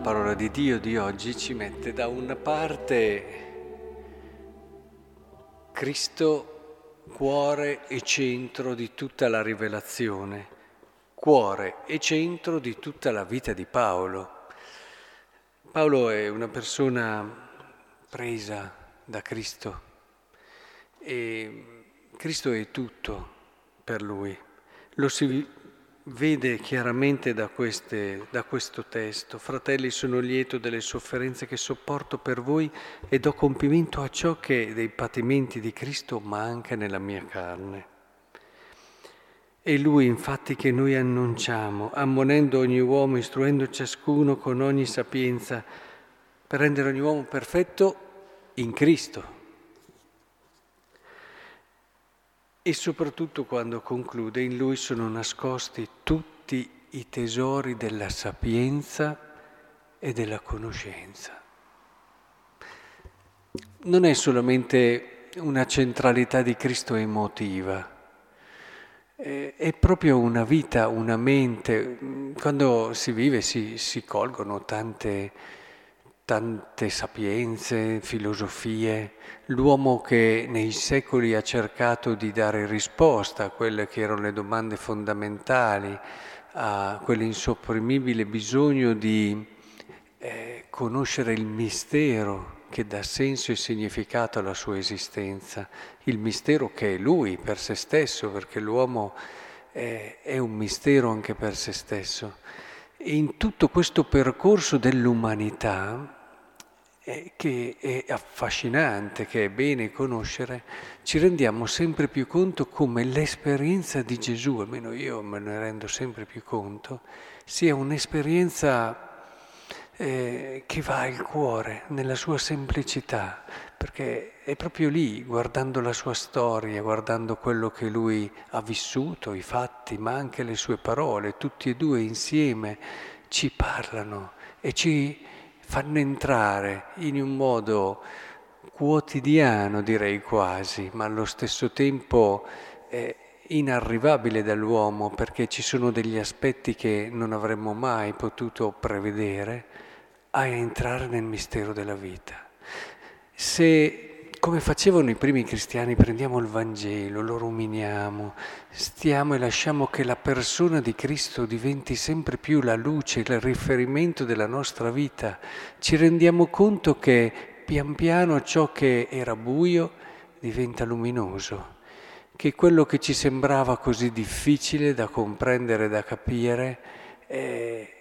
La parola di Dio di oggi ci mette da una parte Cristo cuore e centro di tutta la rivelazione, cuore e centro di tutta la vita di Paolo. Paolo è una persona presa da Cristo e Cristo è tutto per lui. Lo si vede chiaramente da, queste, da, questo testo, fratelli sono lieto delle sofferenze che sopporto per voi e do compimento a ciò che dei patimenti di Cristo manca nella mia carne. È Lui infatti che noi annunciamo, ammonendo ogni uomo, istruendo ciascuno con ogni sapienza, per rendere ogni uomo perfetto in Cristo. E soprattutto quando conclude, in lui sono nascosti tutti i tesori della sapienza e della conoscenza. Non è solamente una centralità di Cristo emotiva, è proprio una vita, una mente. Quando si vive si, si colgono tante tante sapienze, filosofie, l'uomo che nei secoli ha cercato di dare risposta a quelle che erano le domande fondamentali, a quell'insopprimibile bisogno di eh, conoscere il mistero che dà senso e significato alla sua esistenza, il mistero che è lui per se stesso, perché l'uomo è, è un mistero anche per se stesso. In tutto questo percorso dell'umanità, eh, che è affascinante, che è bene conoscere, ci rendiamo sempre più conto come l'esperienza di Gesù, almeno io me ne rendo sempre più conto, sia un'esperienza eh, che va al cuore, nella sua semplicità, perché è proprio lì, guardando la sua storia, guardando quello che lui ha vissuto, i fatti, ma anche le sue parole, tutti e due insieme ci parlano e ci fanno entrare in un modo quotidiano, direi quasi, ma allo stesso tempo eh, inarrivabile dall'uomo perché ci sono degli aspetti che non avremmo mai potuto prevedere, a entrare nel mistero della vita. Se come facevano i primi cristiani, prendiamo il Vangelo, lo ruminiamo, stiamo e lasciamo che la persona di Cristo diventi sempre più la luce, il riferimento della nostra vita, ci rendiamo conto che pian piano ciò che era buio diventa luminoso, che quello che ci sembrava così difficile da comprendere, da capire, eh,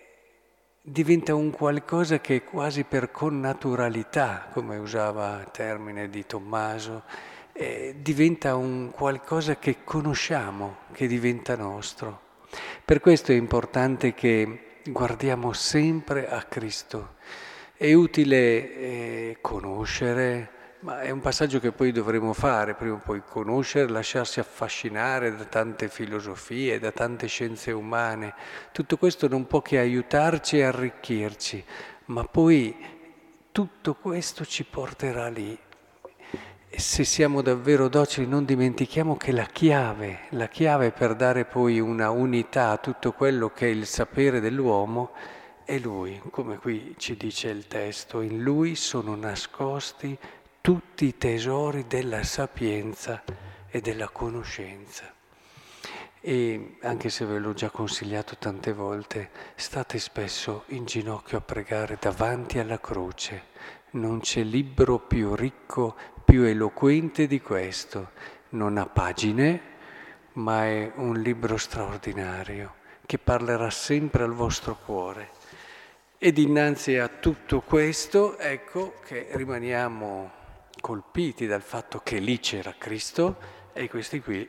diventa un qualcosa che quasi per connaturalità, come usava il termine di Tommaso, eh, diventa un qualcosa che conosciamo, che diventa nostro. Per questo è importante che guardiamo sempre a Cristo. È utile eh, conoscere, ma è un passaggio che poi dovremo fare, prima o poi conoscere, lasciarsi affascinare da tante filosofie, da tante scienze umane. Tutto questo non può che aiutarci e arricchirci, ma poi tutto questo ci porterà lì. E se siamo davvero docili non dimentichiamo che la chiave, la chiave per dare poi una unità a tutto quello che è il sapere dell'uomo è Lui, come qui ci dice il testo, in Lui sono nascosti tutti i tesori della sapienza e della conoscenza. E anche se ve l'ho già consigliato tante volte, state spesso in ginocchio a pregare davanti alla croce. Non c'è libro più ricco, più eloquente di questo. Non ha pagine, ma è un libro straordinario che parlerà sempre al vostro cuore. E dinanzi a tutto questo, ecco che rimaniamo colpiti dal fatto che lì c'era Cristo e questi qui,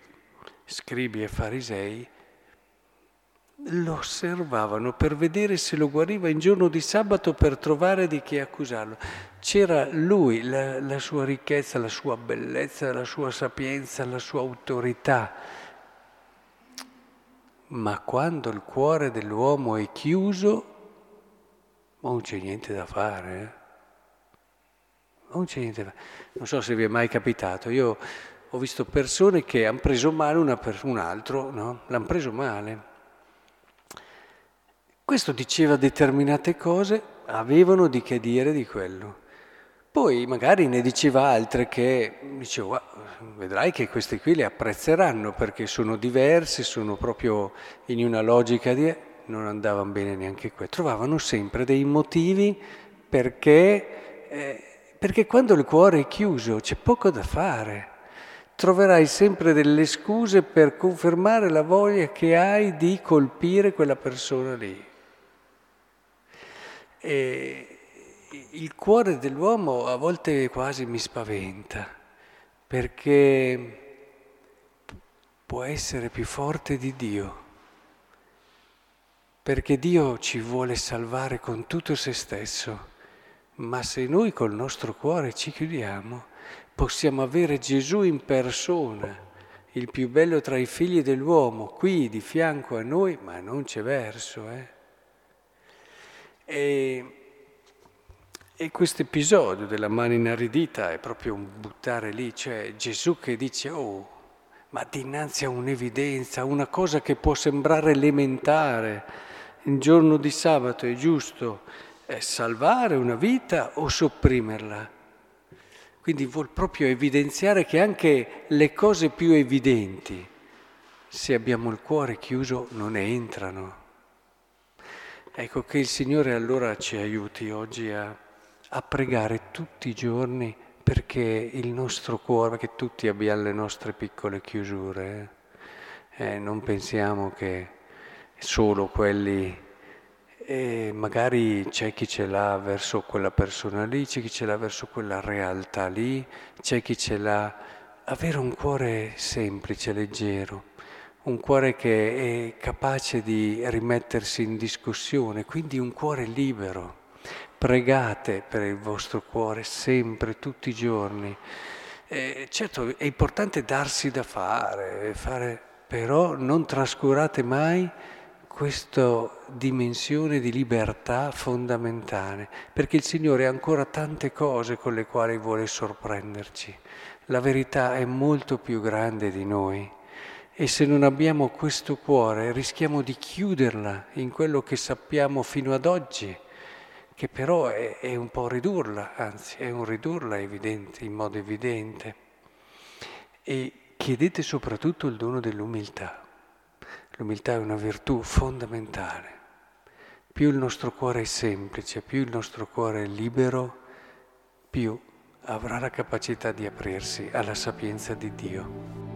scribi e farisei, lo osservavano per vedere se lo guariva in giorno di sabato per trovare di che accusarlo. C'era lui, la, la sua ricchezza, la sua bellezza, la sua sapienza, la sua autorità. Ma quando il cuore dell'uomo è chiuso, non c'è niente da fare. Eh? Non c'è niente. Non so se vi è mai capitato, io ho visto persone che hanno preso male una per un altro, no? L'hanno preso male. Questo diceva determinate cose, avevano di che dire di quello. Poi magari ne diceva altre che diceva, vedrai che questi qui le apprezzeranno perché sono diversi, sono proprio in una logica di... non andavano bene neanche qui. Trovavano sempre dei motivi perché, eh, perché quando il cuore è chiuso c'è poco da fare. Troverai sempre delle scuse per confermare la voglia che hai di colpire quella persona lì. E il cuore dell'uomo a volte quasi mi spaventa, perché può essere più forte di Dio, perché Dio ci vuole salvare con tutto se stesso, ma se noi col nostro cuore ci chiudiamo, possiamo avere Gesù in persona, il più bello tra i figli dell'uomo, qui di fianco a noi, ma non c'è verso. Eh? E e questo episodio della mano inaridita è proprio un buttare lì, cioè Gesù che dice, oh, ma dinanzi a un'evidenza, una cosa che può sembrare elementare, il giorno di sabato è giusto è salvare una vita o sopprimerla? Quindi vuol proprio evidenziare che anche le cose più evidenti, se abbiamo il cuore chiuso, non entrano. Ecco che il Signore allora ci aiuti oggi a a pregare tutti i giorni perché il nostro cuore, perché tutti abbiamo le nostre piccole chiusure, eh? Eh, non pensiamo che solo quelli, eh, magari c'è chi ce l'ha verso quella persona lì, c'è chi ce l'ha verso quella realtà lì, c'è chi ce l'ha, avere un cuore semplice, leggero, un cuore che è capace di rimettersi in discussione, quindi un cuore libero pregate per il vostro cuore sempre, tutti i giorni. Eh, certo, è importante darsi da fare, fare, però non trascurate mai questa dimensione di libertà fondamentale, perché il Signore ha ancora tante cose con le quali vuole sorprenderci. La verità è molto più grande di noi e se non abbiamo questo cuore rischiamo di chiuderla in quello che sappiamo fino ad oggi che però è, è, un po' ridurla, anzi è un ridurla evidente, in modo evidente. E chiedete soprattutto il dono dell'umiltà. L'umiltà è una virtù fondamentale. Più il nostro cuore è semplice, più il nostro cuore è libero, più avrà la capacità di aprirsi alla sapienza di Dio.